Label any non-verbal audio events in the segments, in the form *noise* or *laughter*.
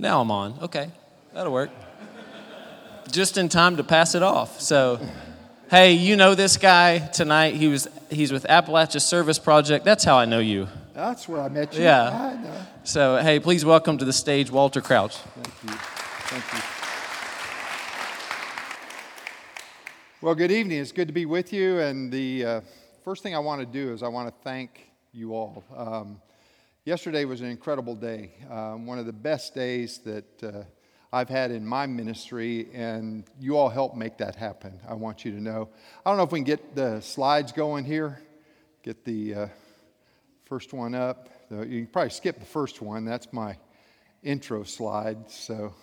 Now I'm on. Okay, that'll work. Just in time to pass it off. So, hey, you know this guy tonight. He was he's with Appalachia Service Project. That's how I know you. That's where I met you. Yeah. I know. So, hey, please welcome to the stage Walter Crouch. Thank you. Thank you. Well, good evening. It's good to be with you. And the uh, first thing I want to do is I want to thank you all. Um, yesterday was an incredible day, um, one of the best days that uh, I've had in my ministry, and you all helped make that happen. I want you to know. I don't know if we can get the slides going here, get the uh, first one up. You can probably skip the first one. That's my intro slide. So are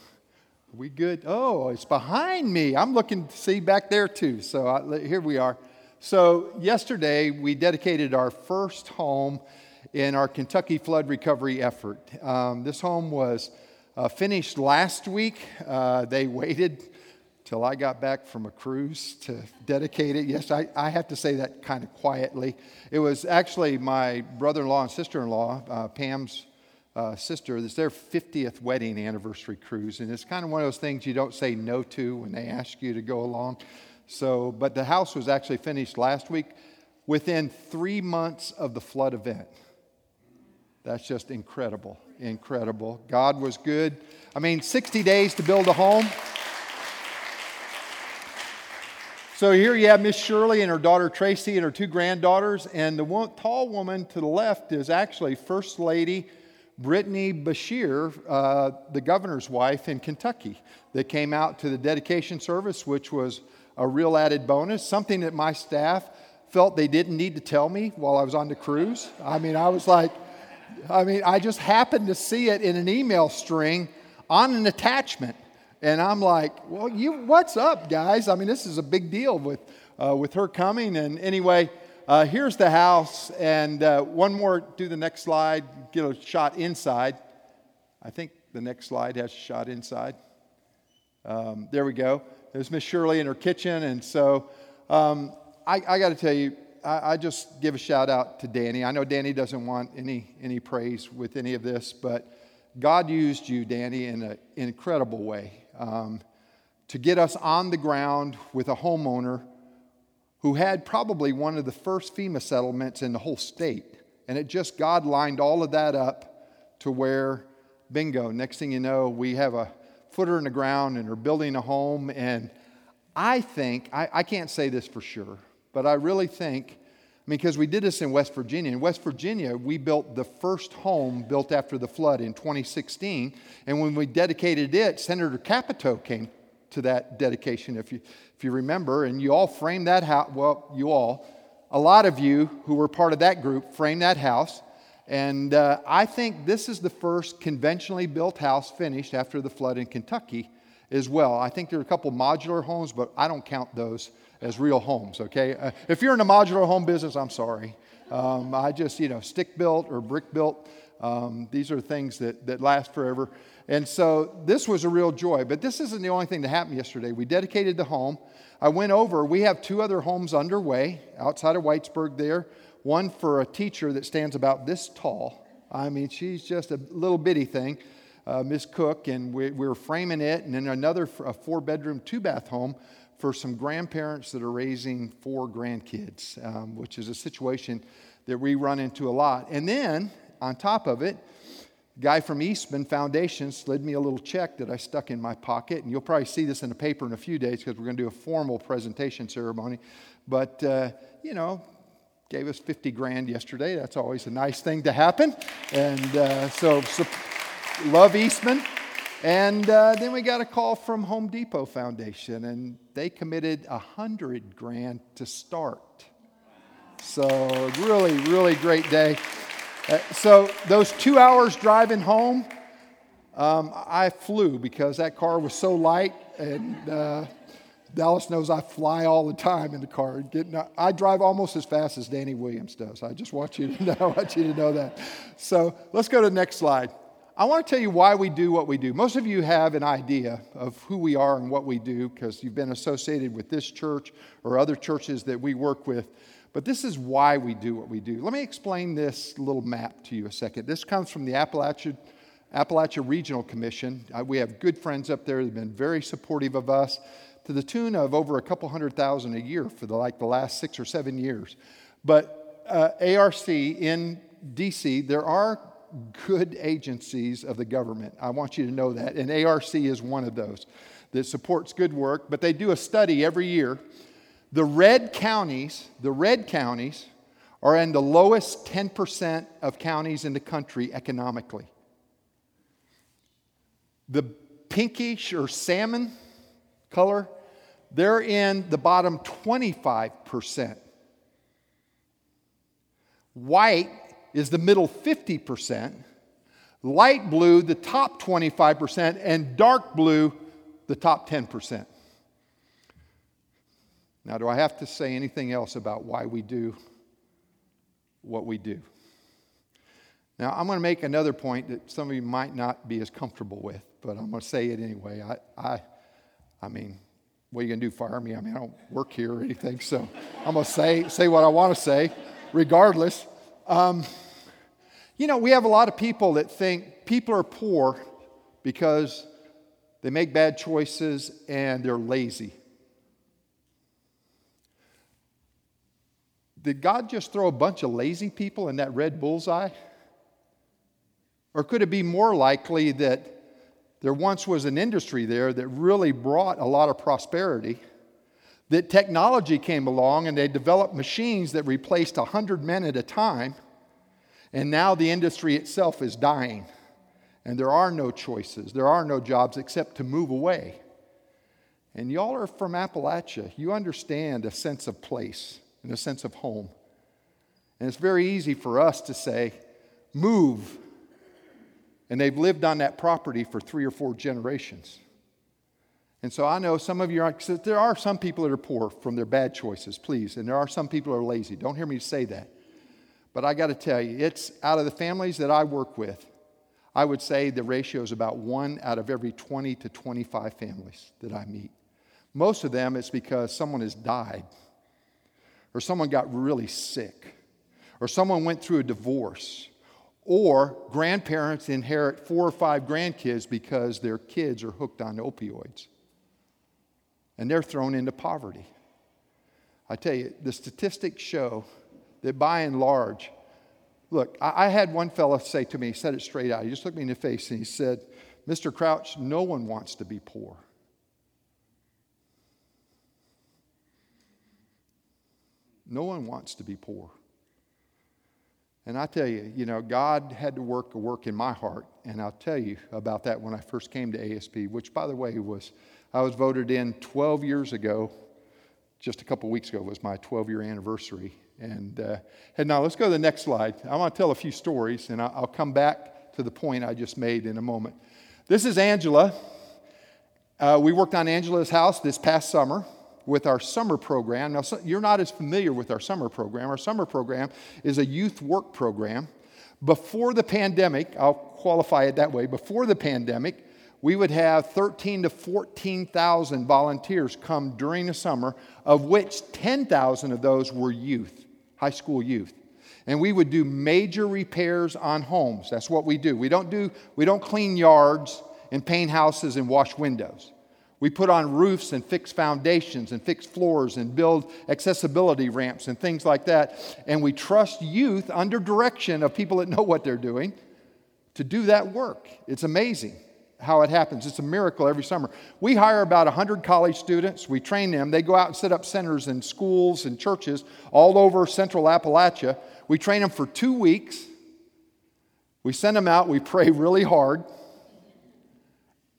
we good? Oh, it's behind me. I'm looking to see back there too. So I, here we are. So yesterday we dedicated our first home in our Kentucky flood recovery effort. Um, this home was uh, finished last week. Uh, they waited till I got back from a cruise to dedicate it. Yes, I, I have to say that kind of quietly. It was actually my brother in law and sister in law, uh, Pam's uh, sister, it's their 50th wedding anniversary cruise. And it's kind of one of those things you don't say no to when they ask you to go along. So, but the house was actually finished last week within three months of the flood event. That's just incredible, incredible. God was good. I mean, 60 days to build a home. So here you have Miss Shirley and her daughter Tracy and her two granddaughters, and the one, tall woman to the left is actually First Lady Britainy Beshear, uh, the governor's wife in Kentucky, that came out to the dedication service, which was a real added bonus, something that my staff felt they didn't need to tell me while I was on the cruise. I mean, I was like, I mean, I just happened to see it in an email string on an attachment. And I'm like, well, you, what's up, guys? I mean, this is a big deal with, uh, with her coming. And anyway, uh, here's the house, and uh, one more, do the next slide, get a shot inside. I think the next slide has a shot inside. Um, there we go. There's Miss Shirley in her kitchen, and so um, I, I got to tell you, I, I, just give a shout out to Danny. I know Danny doesn't want any any praise with any of this, but God used you, Danny, in an incredible way um, to get us on the ground with a homeowner who had probably one of the first FEMA settlements in the whole state. And it just, God lined all of that up to where, bingo, next thing you know, we have a footer in the ground and are building a home. And I think, I, I can't say this for sure, but I really think, because we did this in West Virginia. In West Virginia, we built the first home built after the flood in 2016. And when we dedicated it, Senator Capito came to that dedication, if you, if you remember. And you all framed that house. Well, you all, a lot of you who were part of that group framed that house. And uh, I think this is the first conventionally built house finished after the flood in Kentucky as well. I think there are a couple modular homes, but I don't count those as real homes, okay? Uh, if you're in the modular home business, I'm sorry. Um, I just, you know, stick built or brick built. Um, these are things that, that last forever. And so this was a real joy. But this isn't the only thing that happened yesterday. We dedicated the home. I went over, we have two other homes underway outside of Whitesburg there. One for a teacher that stands about this tall. I mean, she's just a little bitty thing, uh, Miss Cook, and we, we're framing it. And then another, a four bedroom, two bath home for some grandparents that are raising four grandkids, um, which is a situation that we run into a lot. And then on top of it, guy from Eastman Foundation slid me a little check that I stuck in my pocket, and you'll probably see this in the paper in a few days because we're going to do a formal presentation ceremony. But, uh, you know, gave us 50 grand yesterday. That's always a nice thing to happen. And uh, so, so, love Eastman. And uh, then we got a call from Home Depot Foundation, and they committed a 100 grand to start. So, really, really great day. Uh, so those two hours driving home, um, I flew because that car was so light, and uh, Dallas knows I fly all the time in the car. Getting, I drive almost as fast as Danny Williams does. I just want you to *laughs* know, I want you to know that. So let's go to the next slide. I want to tell you why we do what we do. Most of you have an idea of who we are and what we do because you've been associated with this church or other churches that we work with. But this is why we do what we do. Let me explain this little map to you a second. This comes from the Appalachia Appalachia Regional Commission. Uh, we have good friends up there that have been very supportive of us to the tune of over a couple hundred thousand a year for the, like the last six or seven years. But uh, ARC in DC, there are good agencies of the government. I want you to know that. And ARC is one of those that supports good work. But they do a study every year. The red counties, the red counties are in the lowest 10% of counties in the country economically. The pinkish or salmon color, they're in the bottom 25%. White is the middle 50%, light blue, the top 25%, and dark blue, the top 10%. Now, do I have to say anything else about why we do what we do? Now, I'm going to make another point that some of you might not be as comfortable with, but I'm going to say it anyway. I, I, I mean, what are you going to do? Fire me? I mean, I don't work here or anything, so I'm going to say, say what I want to say, regardless. Um, you know, we have a lot of people that think people are poor because they make bad choices and they're lazy. Did God just throw a bunch of lazy people in that red bullseye? Or could it be more likely that there once was an industry there that really brought a lot of prosperity? That technology came along and they developed machines that replaced 100 men at a time and now the industry itself is dying. And there are no choices, there are no jobs except to move away. And y'all are from Appalachia. You understand a sense of place and a sense of home. And it's very easy for us to say, move. And they've lived on that property for three or four generations. And so I know some of you are, there are some people that are poor from their bad choices, please. And there are some people that are lazy. Don't hear me say that. But I got to tell you, it's out of the families that I work with, I would say the ratio is about one out of every 20 to 25 families that I meet. Most of them, it's because someone has died, or someone got really sick, or someone went through a divorce, or grandparents inherit four or five grandkids because their kids are hooked on opioids and they're thrown into poverty. I tell you, the statistics show that by and large, look, I, had one fellow say to me, he said it straight out. He just looked me in the face and he said, Mr. Crouch, no one wants to be poor. No one wants to be poor. And I tell you, you know, God had to work a work in my heart. And I'll tell you about that when I first came to ASP, which, by the way, was I was voted in 12 years ago. Just a couple weeks ago was my 12 year anniversary. And, uh, and now let's go to the next slide. I want to tell a few stories, and I'll come back to the point I just made in a moment. This is Angela. Uh, we worked on Angela's house this past summer with our summer program. Now, you're not as familiar with our summer program. Our summer program is a youth work program. Before the pandemic, I'll qualify it that way, before the pandemic, we would have 13 to 14,000 volunteers come during the summer, of which 10,000 of those were youth high school youth. And we would do major repairs on homes. That's what we do. We don't do we don't clean yards and paint houses and wash windows. We put on roofs and fix foundations and fix floors and build accessibility ramps and things like that. And we trust youth under direction of people that know what they're doing to do that work. It's amazing how it happens. It's a miracle every summer. We hire about 100 college students. We train them. They go out and set up centers in schools and churches all over central Appalachia. We train them for two weeks. We send them out. We pray really hard.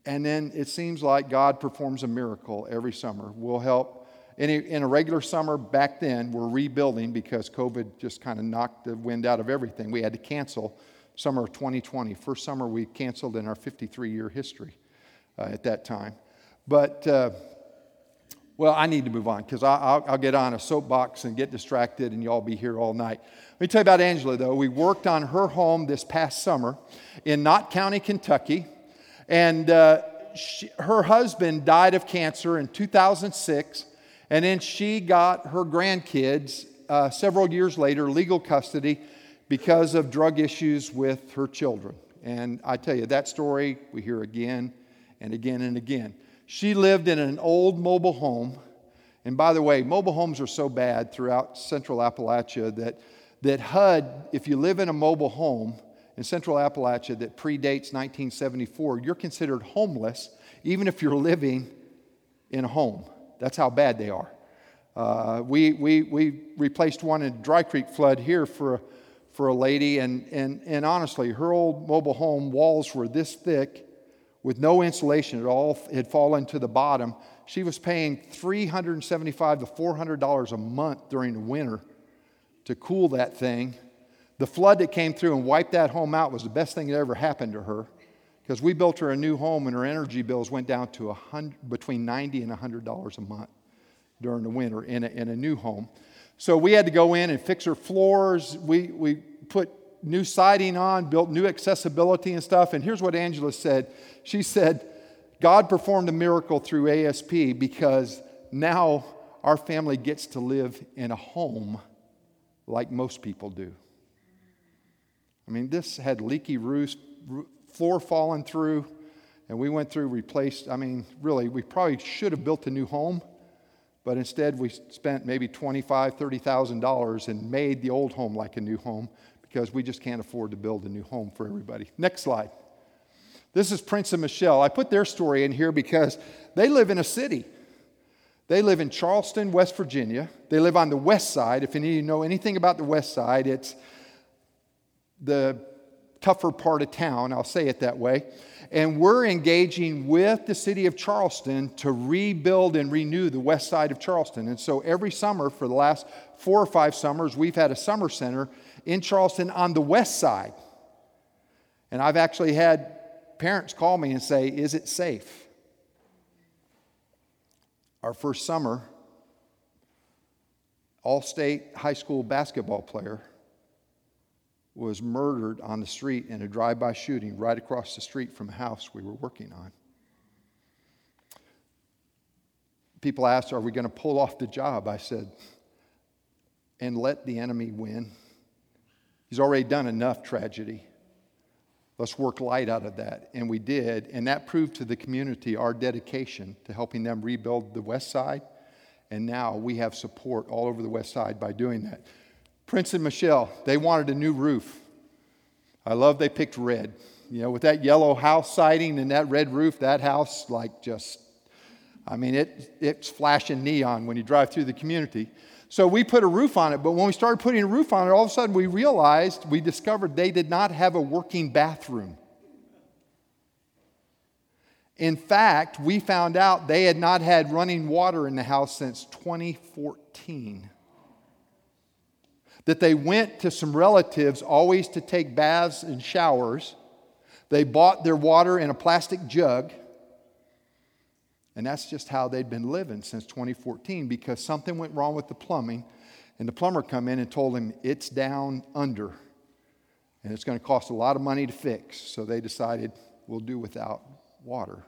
And then it seems like God performs a miracle every summer. We'll help. In a, in a regular summer back then, we're rebuilding because COVID just kind of knocked the wind out of everything. We had to cancel summer of 2020, first summer we canceled in our 53 year history uh, at that time. But, uh, well, I need to move on because I'll, I'll get on a soapbox and get distracted and y'all be here all night. Let me tell you about Angela, though. We worked on her home this past summer in Knott County, Kentucky. And uh, she, her husband died of cancer in 2006. And then she got her grandkids uh, several years later, legal custody because of drug issues with her children. And I tell you, that story we hear again and again and again. She lived in an old mobile home. And by the way, mobile homes are so bad throughout central Appalachia that, that HUD, if you live in a mobile home in central Appalachia that predates 1974, you're considered homeless even if you're living in a home. That's how bad they are. Uh, we, we, we replaced one in Dry Creek flood here for a, for a lady, and, and, and honestly, her old mobile home walls were this thick with no insulation. at all had fallen to the bottom. She was paying 375 to $400 a month during the winter to cool that thing. The flood that came through and wiped that home out was the best thing that ever happened to her because we built her a new home and her energy bills went down to between 90 and $100 a month during the winter in a, in a new home. So we had to go in and fix her floors. We, we put new siding on, built new accessibility and stuff. And here's what Angela said She said, God performed a miracle through ASP because now our family gets to live in a home like most people do. I mean, this had leaky roofs, floor falling through, and we went through, replaced. I mean, really, we probably should have built a new home but instead, we spent maybe $25,000, $30,000 and made the old home like a new home because we just can't afford to build a new home for everybody. Next slide. This is Prince and Michelle. I put their story in here because they live in a city. They live in Charleston, West Virginia. They live on the west side. If any of you know anything about the west side, it's the tougher part of town, I'll say it that way and we're engaging with the city of Charleston to rebuild and renew the west side of Charleston. And so every summer, for the last four or five summers, we've had a summer center in Charleston on the west side. And I've actually had parents call me and say, Is it safe? Our first summer, all state high school basketball player was murdered on the street in a drive by shooting right across the street from a house we were working on. People asked, Are we going to pull off the job? I said, And let the enemy win. He's already done enough tragedy. Let's work light out of that. And we did. And that proved to the community our dedication to helping them rebuild the West Side. And now we have support all over the West Side by doing that. Prince and Michelle, they wanted a new roof. I love they picked red. You know, with that yellow house siding and that red roof, that house, like just, I mean, it, it's flashing neon when you drive through the community. So we put a roof on it, but when we started putting a roof on it, all of a sudden we realized, we discovered they did not have a working bathroom. In fact, we found out they had not had running water in the house since 2014 that they went to some relatives always to take baths and showers. They bought their water in a plastic jug. And that's just how they'd been living since 2014 because something went wrong with the plumbing. And the plumber come in and told him it's down under. And it's going to cost a lot of money to fix. So they decided we'll do without water.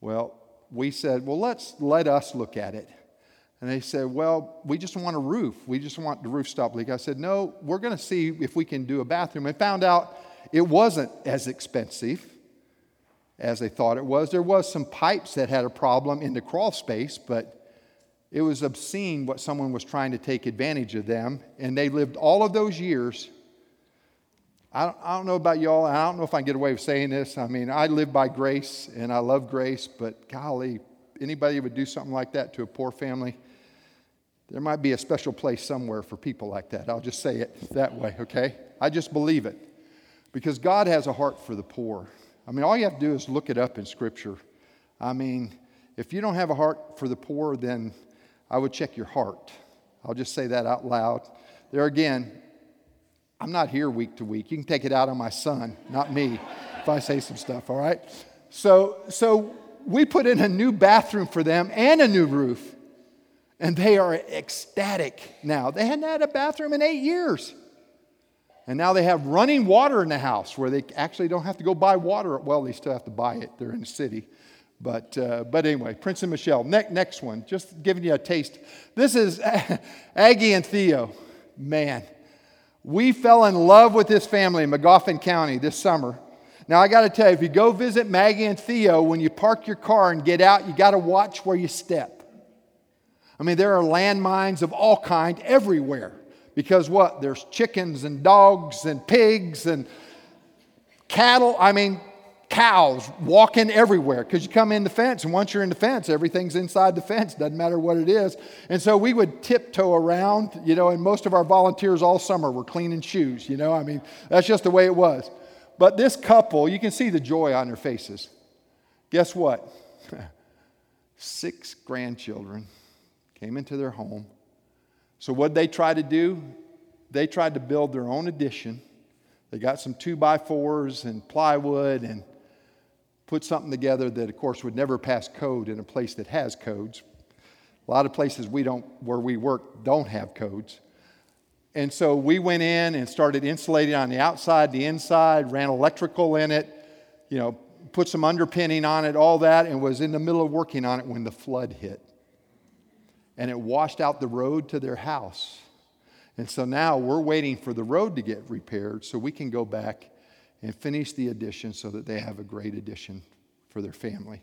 Well, we said, well, let's let us look at it. And they said, Well, we just want a roof. We just want the roof stop leak. I said, No, we're going to see if we can do a bathroom. And found out it wasn't as expensive as they thought it was. There was some pipes that had a problem in the crawl space, but it was obscene what someone was trying to take advantage of them. And they lived all of those years. I don't, I don't know about y'all, I don't know if I can get away with saying this. I mean, I live by grace and I love grace, but golly, anybody would do something like that to a poor family, there might be a special place somewhere for people like that. I'll just say it that way, okay? I just believe it. Because God has a heart for the poor. I mean, all you have to do is look it up in Scripture. I mean, if you don't have a heart for the poor, then I would check your heart. I'll just say that out loud. There again, I'm not here week to week. You can take it out on my son, not me, if I say some stuff, all right? So, so we put in a new bathroom for them and a new roof. And they are ecstatic now. They hadn't had a bathroom in eight years. And now they have running water in the house where they actually don't have to go buy water. Well, they still have to buy it, they're in the city. But, uh, but anyway, Prince and Michelle. Ne- next one, just giving you a taste. This is *laughs* Aggie and Theo. Man, We fell in love with this family in Magoffin County this summer. Now, I got to tell you, if you go visit Maggie and Theo, when you park your car and get out, you got to watch where you step. I mean, there are landmines of all kind everywhere. Because what? There's chickens and dogs and pigs and cattle. I mean, cows walking everywhere because you come in the fence, and once you're in the fence, everything's inside the fence, doesn't matter what it is. And so we would tiptoe around, you know, and most of our volunteers all summer were cleaning shoes, you know, I mean, that's just the way it was. But this couple, you can see the joy on their faces. Guess what? *laughs* Six grandchildren came into their home. So, what they tried to do? They tried to build their own addition. They got some two by fours and plywood and put something together that, of course, would never pass code in a place that has codes. A lot of places we don't, where we work, don't have codes. And so we went in and started insulating on the outside, the inside, ran electrical in it, you know, put some underpinning on it, all that, and was in the middle of working on it when the flood hit. And it washed out the road to their house. And so now we're waiting for the road to get repaired so we can go back and finish the addition so that they have a great addition for their family.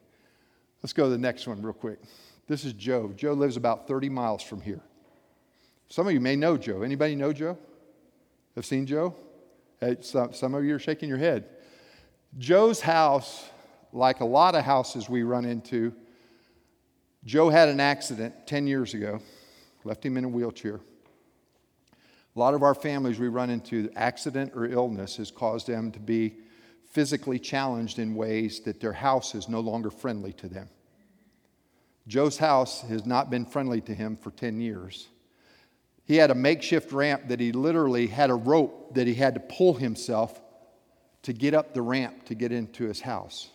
Let's go to the next one real quick. This is Joe. Joe lives about 30 miles from here. Some of you may know Joe. Anybody know Joe? Have seen Joe? Some, some of you are shaking your head. Joe's house, like a lot of houses we run into, Joe had an accident 10 years ago, left him in a wheelchair. A lot of our families we run into, accident or illness has caused them to be physically challenged in ways that their house is no longer friendly to them. Joe's house has not been friendly to him for 10 years. He had a makeshift ramp that he literally had a rope that he had to pull himself to get up the ramp to get into his house.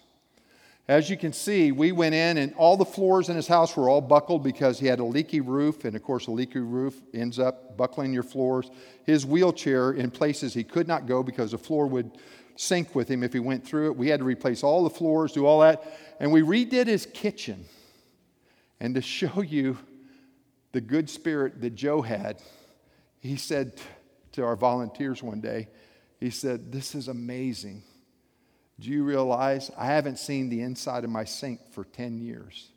As you can see, we went in and all the floors in his house were all buckled because he had a leaky roof. And of course, a leaky roof ends up buckling your floors. His wheelchair, in places he could not go because the floor would sink with him if he went through it. We had to replace all the floors, do all that. And we redid his kitchen. And to show you the good spirit that Joe had, he said to our volunteers one day, he said, This is amazing. Do you realize I haven't seen the inside of my sink for 10 years?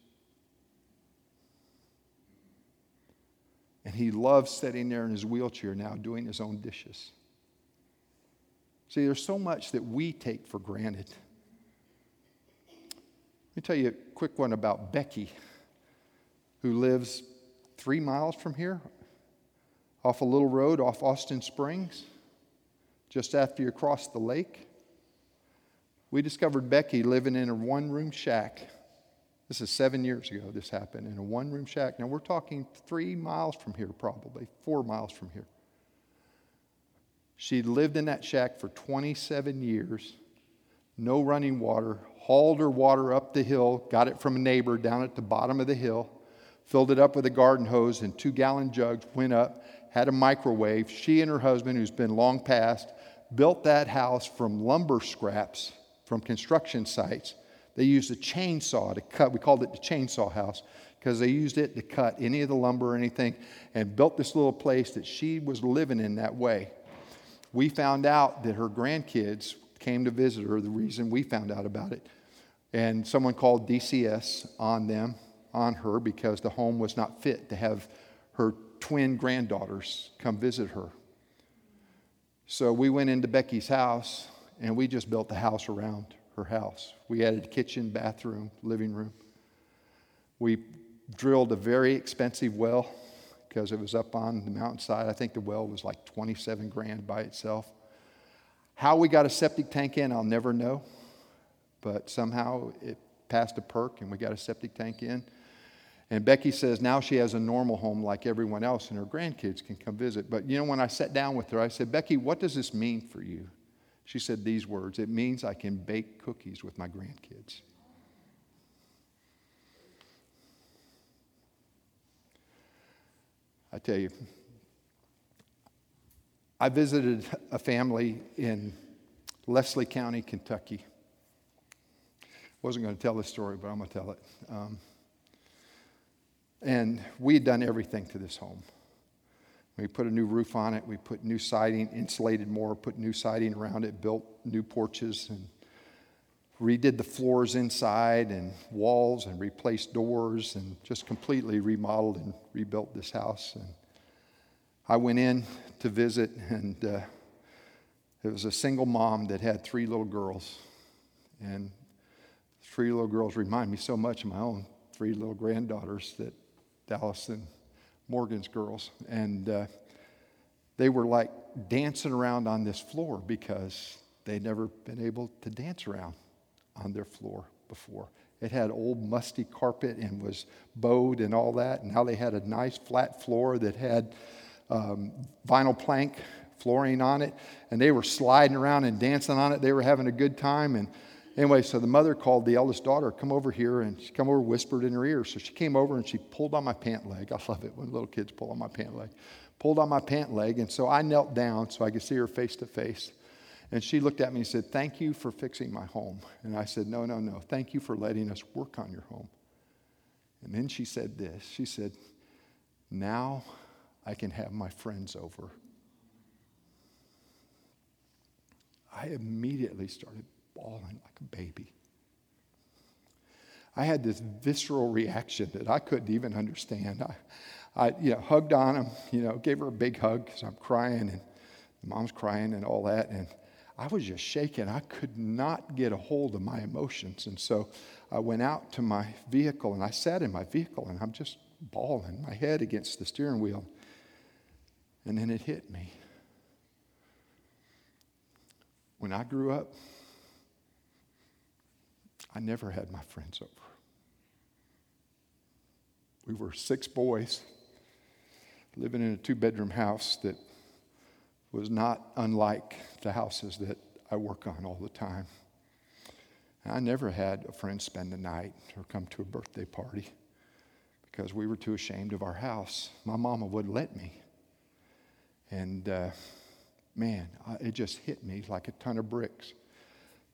And he loves sitting there in his wheelchair now doing his own dishes. See, there's so much that we take for granted. Let me tell you a quick one about Becky, who lives three miles from here, off a little road off Austin Springs, just after you cross the lake we discovered Becky living in a one room shack. This is seven years ago, this happened in a one room shack. Now we're talking three miles from here, probably, four miles from here. She lived in that shack for 27 years, no running water, hauled her water up the hill, got it from a neighbor down at the bottom of the hill, filled it up with a garden hose and two gallon jugs, went up, had a microwave. She and her husband, who's been long past, built that house from lumber scraps from construction sites. They used a chainsaw to cut, we called it the chainsaw house because they used it to cut any of the lumber or anything and built this little place that she was living in that way. We found out that her grandkids came to visit her, the reason we found out about it. And someone called DCS on them, on her, because the home was not fit to have her twin granddaughters come visit her. So we went into Becky's house and we just built the house around her house. We added kitchen, bathroom, living room. We drilled a very expensive well because it was up on the mountainside. I think the well was like 27 grand by itself. How we got a septic tank in, I'll never know, but somehow it passed a perc and we got a septic tank in. And Becky says now she has a normal home like everyone else, and her grandkids can come visit. But you know, when I sat down with her, I said, Becky, what does this mean for you? She said these words It means I can bake cookies with my grandkids. I tell you, I visited a family in Leslie County, Kentucky. I Wasn't going to tell this story, but I'm going to tell it. Um, and we had done everything to this home. We put a new roof on it. We put new siding, insulated more, put new siding around it, built new porches, and redid the floors inside and walls and replaced doors and just completely remodeled and rebuilt this house. And I went in to visit, and uh, it was a single mom that had three little girls. And three little girls remind me so much of my own three little granddaughters that Dallas and Morgan's girls. And uh, they were like dancing around on this floor because they'd never been able to dance around on their floor before. It had old musty carpet and was bowed and all that. And now they had a nice flat floor that had um, vinyl plank flooring on it. And they were sliding around and dancing on it. They were having a good time. And anyway, so the mother called the eldest daughter, come over here. And she come over, whispered in her ear. So she came over and she pulled on my pant leg. *laughs* I love it when little kids pull on my pant leg. Pulled on my pant leg. And so I knelt down so I could see her face to face. And she looked at me and said, Thank you for fixing my home. And I said, No, no, no. Thank you for letting us work on your home. And then she said this She said, Now I can have my friends over. I immediately started bawling like a baby. I had this visceral reaction that I couldn't even understand. I, I you know, hugged on him, you know, gave her a big hug because I'm crying and the mom's crying and all that. And I was just shaking. I could not get a hold of my emotions. And so I went out to my vehicle and I sat in my vehicle and I'm just bawling my head against the steering wheel. And then it hit me. When I grew up, I never had my friends over. We were six boys living in a two bedroom house that was not unlike the houses that I work on all the time. I never had a friend spend the night or come to a birthday party because we were too ashamed of our house. My mama wouldn't let me. And uh, man, it just hit me like a ton of bricks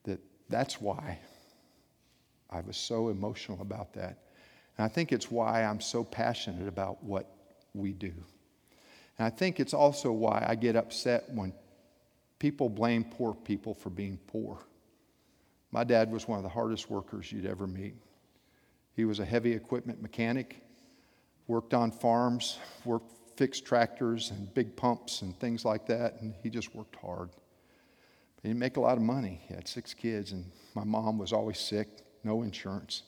that that's why I was so emotional about that. And I think it's why I'm so passionate about what we do. And I think it's also why I get upset when people blame poor people for being poor. My dad was one of the hardest workers you'd ever meet. He was a heavy equipment mechanic, worked on farms, worked fixed tractors and big pumps and things like that, and he just worked hard. He didn't make a lot of money. He had six kids, and my mom was always sick, no insurance.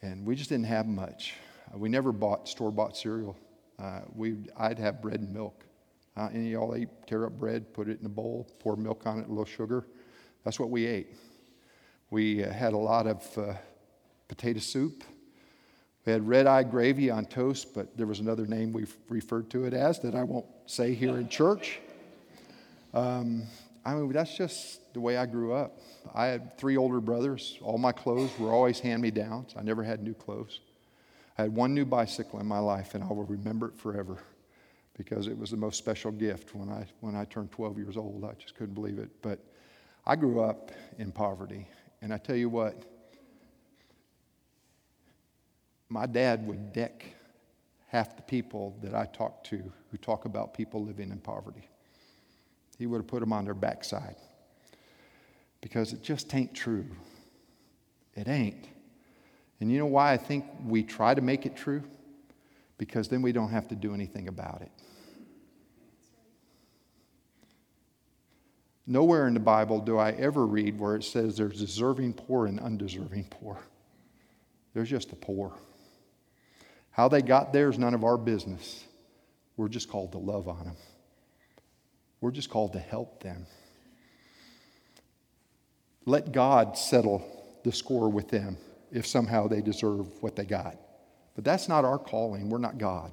And we just didn't have much. We never bought store bought cereal uh, we, I'd have bread and milk. Uh, any of y'all ate, tear up bread, put it in a bowl, pour milk on it, a little sugar. That's what we ate. We uh, had a lot of uh, potato soup. We had red eye gravy on toast, but there was another name we referred to it as that I won't say here in church. Um, I mean, that's just the way I grew up. I had three older brothers. All my clothes were always hand me downs. I never had new clothes. I had one new bicycle in my life, and I will remember it forever because it was the most special gift when I, when I turned 12 years old. I just couldn't believe it. But I grew up in poverty. And I tell you what, my dad would deck half the people that I talk to who talk about people living in poverty. He would have put them on their backside because it just ain't true. It ain't. And you know why I think we try to make it true? Because then we don't have to do anything about it. Nowhere in the Bible do I ever read where it says there's deserving poor and undeserving poor. There's just the poor. How they got there is none of our business. We're just called to love on them, we're just called to help them. Let God settle the score with them if somehow they deserve what they got. But that's not our calling. We're not God.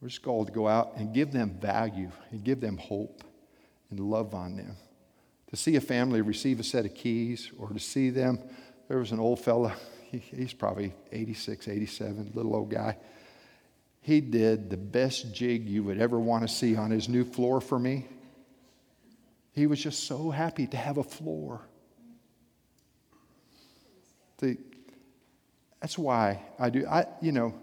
We're just called to go out and give them value and give them hope and love on them. To see a family receive a set of keys or to see them, there was an old fella, he, *laughs* he's probably 86, 87, little old guy. He did the best jig you would ever want to see on his new floor for me. He was just so happy to have a floor. The, that's why I do. I, you know,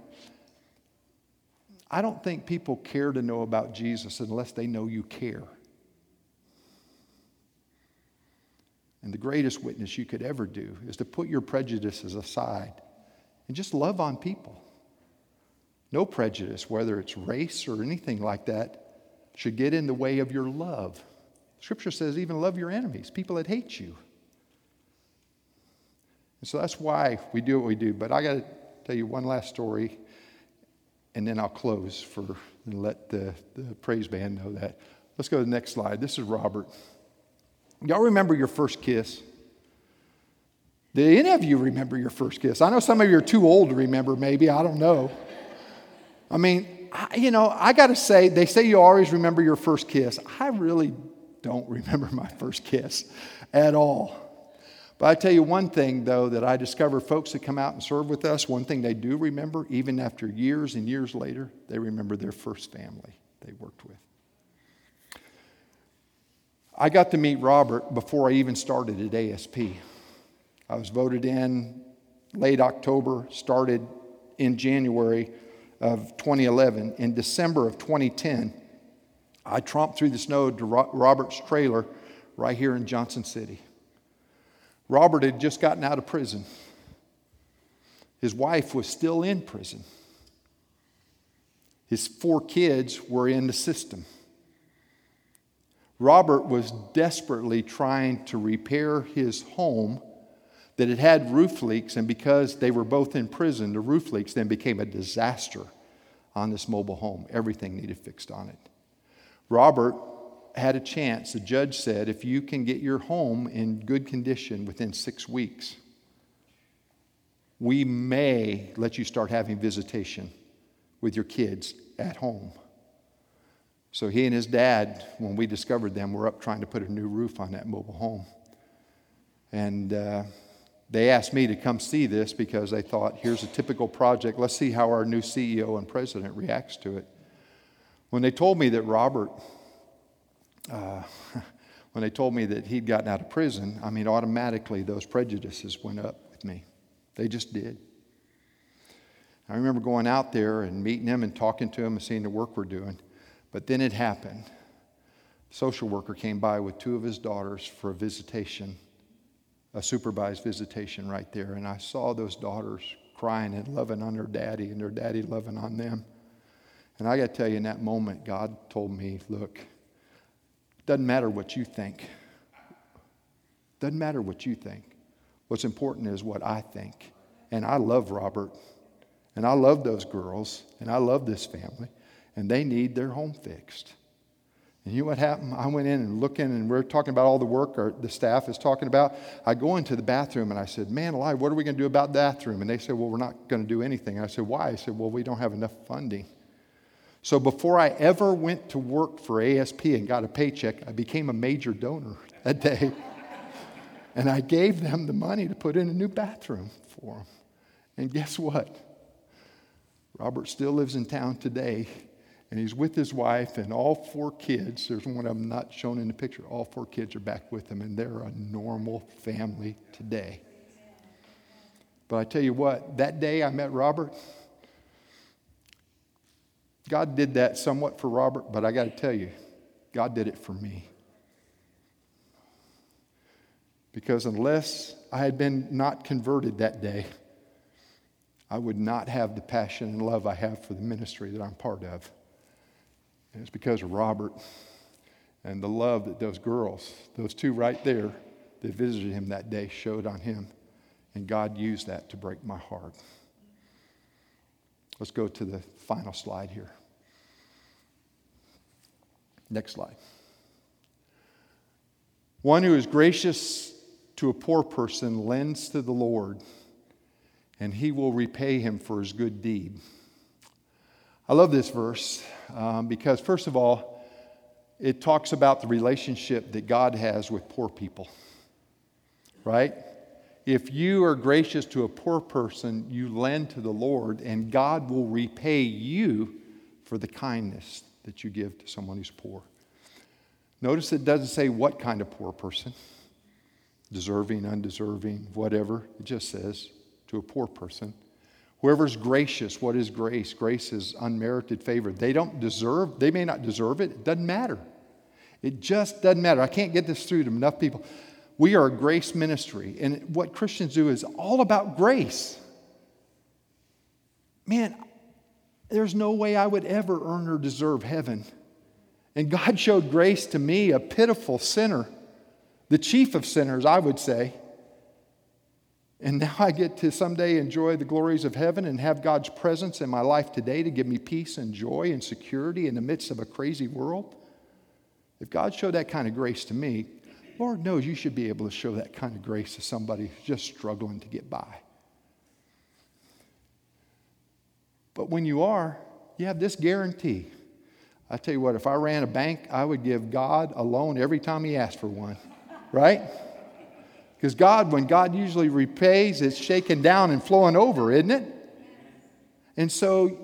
I don't think people care to know about Jesus unless they know you care. And the greatest witness you could ever do is to put your prejudices aside and just love on people. No prejudice, whether it's race or anything like that, should get in the way of your love. Scripture says, even love your enemies, people that hate you. And so that's why we do what we do. But I got to tell you one last story, and then I'll close for and let the, the praise band know that. Let's go to the next slide. This is Robert. Y'all remember your first kiss? Do any of you remember your first kiss? I know some of you are too old to remember, maybe. I don't know. I mean, I, you know, I got to say, they say you always remember your first kiss. I really don't remember my first kiss at all. But I tell you one thing, though, that I discover folks that come out and serve with us, one thing they do remember, even after years and years later, they remember their first family they worked with. I got to meet Robert before I even started at ASP. I was voted in late October, started in January of 2011. In December of 2010, I tromped through the snow to Robert's trailer right here in Johnson City. Robert had just gotten out of prison. His wife was still in prison. His four kids were in the system. Robert was desperately trying to repair his home that it had roof leaks, and because they were both in prison, the roof leaks then became a disaster on this mobile home. Everything needed fixed on it. Robert had a chance. The judge said, if you can get your home in good condition within six weeks, we may let you start having visitation with your kids at home. So he and his dad, when we discovered them, were up trying to put a new roof on that mobile home. And uh, they asked me to come see this because they thought, here's a typical project. Let's see how our new CEO and president reacts to it. When they told me that Robert, uh, *laughs* when they told me that he'd gotten out of prison, I mean, automatically those prejudices went up with me. They just did. I remember going out there and meeting him and talking to him and seeing the work we're doing. But then it happened. A social worker came by with two of his daughters for a visitation, a supervised visitation right there. And I saw those daughters crying and loving on their daddy and their daddy loving on them. And I got to tell you, in that moment, God told me, look, doesn't matter what you think. Doesn't matter what you think. What's important is what I think. And I love Robert. And I love those girls. And I love this family and they need their home fixed. And you know what happened? I went in and looking, and we're talking about all the work the staff is talking about. I go into the bathroom and I said, Man alive, what are we going to do about the bathroom? And they said, Well, we're not going to do anything. And I said, Why? I said, Well, we don't have enough funding. So before I ever went to work for ASP and got a paycheck, I became a major donor *laughs* that day. and I gave them the money to put in a new bathroom for them. And guess what? Robert still lives in town today and he's with his wife and all four kids. There's one of them not shown in the picture. All four kids are back with him, and they're a normal family today. But I tell you what, that day I met Robert, God did that somewhat for Robert, but I got to tell you, God did it for me. Because unless I had been not converted that day, I would not have the passion and love I have for the ministry that I'm part of. And it's because of Robert and the love that those girls, those two right there that visited him that day, showed on him. And God used that to break my heart. Let's go to the final slide here. Next slide. One who is gracious to a poor person lends to the Lord, and he will repay him for his good deed. I love this verse um, because, first of all, it talks about the relationship that God has with poor people, right? If you are gracious to a poor person, you lend to the Lord, and God will repay you for the kindness that you give to someone who's poor. Notice it doesn't say what kind of poor person deserving, undeserving, whatever. It just says to a poor person. Whoever's gracious, what is grace? Grace is unmerited favor. They don't deserve, they may not deserve it. It doesn't matter. It just doesn't matter. I can't get this through to enough people. We are a grace ministry, and what Christians do is all about grace. Man, there's no way I would ever earn or deserve heaven. And God showed grace to me, a pitiful sinner, the chief of sinners, I would say. And now I get to someday enjoy the glories of heaven and have God's presence in my life today to give me peace and joy and security in the midst of a crazy world. If God showed that kind of grace to me, Lord knows you should be able to show that kind of grace to somebody who's just struggling to get by. But when you are, you have this guarantee. I tell you what, if I ran a bank, I would give God a loan every time He asked for one, right? Because God, when God usually repays, it's shaken down and flowing over, isn't it? And so,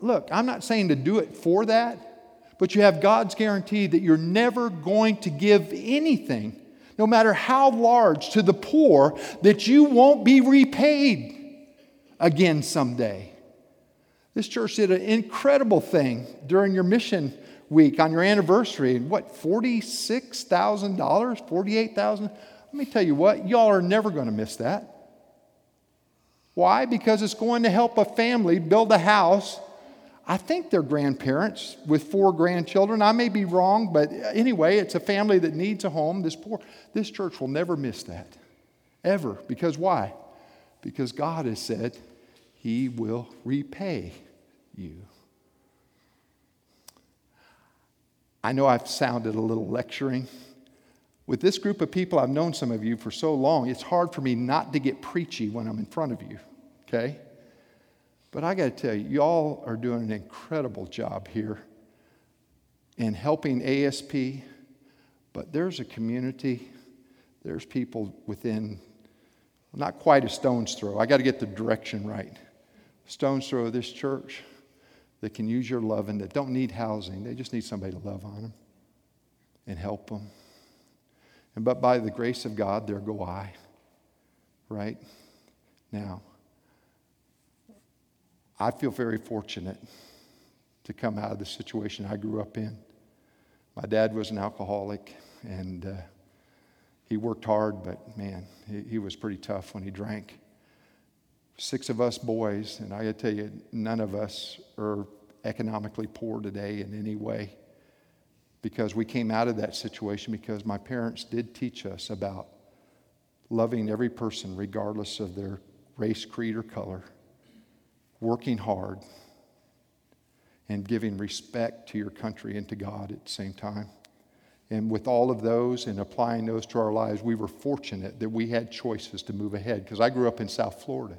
look, I'm not saying to do it for that, but you have God's guarantee that you're never going to give anything, no matter how large, to the poor, that you won't be repaid again someday. This church did an incredible thing during your mission week on your anniversary. What, $46,000? $48,000? Let me tell you what, y'all are never going to miss that. Why? Because it's going to help a family build a house. I think they're grandparents with four grandchildren. I may be wrong, but anyway, it's a family that needs a home. This poor, this church will never miss that. Ever. Because why? Because God has said he will repay you. I know I've sounded a little lecturing. With this group of people, I've known some of you for so long, it's hard for me not to get preachy when I'm in front of you, okay? But I got to tell you, y'all are doing an incredible job here in helping ASP. But there's a community, there's people within not quite a stone's throw. I got to get the direction right. Stone's throw of this church that can use your love and that don't need housing. They just need somebody to love on them and help them. And but by the grace of God, there go I. Right? Now, I feel very fortunate to come out of the situation I grew up in. My dad was an alcoholic and uh, he worked hard, but man, he, he was pretty tough when he drank six of us boys, and I gotta tell you, none of us are economically poor today in any way because we came out of that situation because my parents did teach us about loving every person regardless of their race, creed, or color, working hard, and giving respect to your country and to God at the same time. And with all of those and applying those to our lives, we were fortunate that we had choices to move ahead because I grew up in South Florida.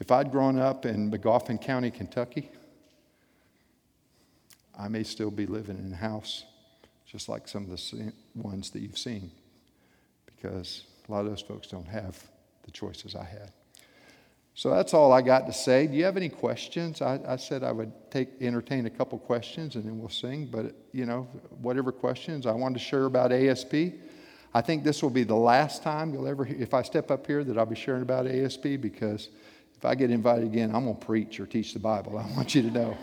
If I'd grown up in Magoffin County, Kentucky, I may still be living in a house just like some of the ones that you've seen because a lot of those folks don't have the choices I had. So that's all I got to say. Do you have any questions? I, I, said I would take entertain a couple questions and then we'll sing. But you know, whatever questions I wanted to share about ASP. I think this will be the last time you'll ever, hear if I step up here, that I'll be sharing about ASP because if I get invited again, I'm going to preach or teach the Bible. I want you to know.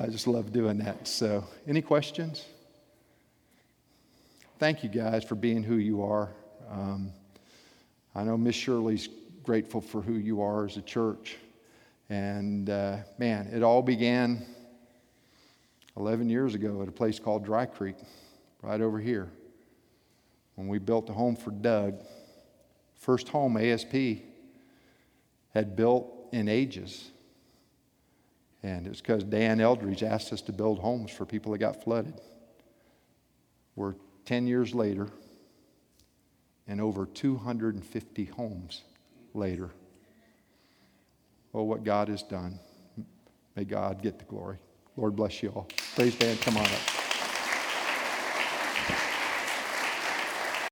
I just love doing that. So, any questions? Thank you guys for being who you are. Um, I know Miss Shirley's grateful for who you are as a church. And uh, man, it all began 11 years ago at a place called Dry Creek, right over here, when we built a home for Doug. First home ASP had built in ages. And it's because Dan Eldridge asked us to build homes for people that got flooded. We're 10 years later, and over 250 homes later. Oh, what God has done. May God get the glory. Lord bless you all. Praise band, come on up.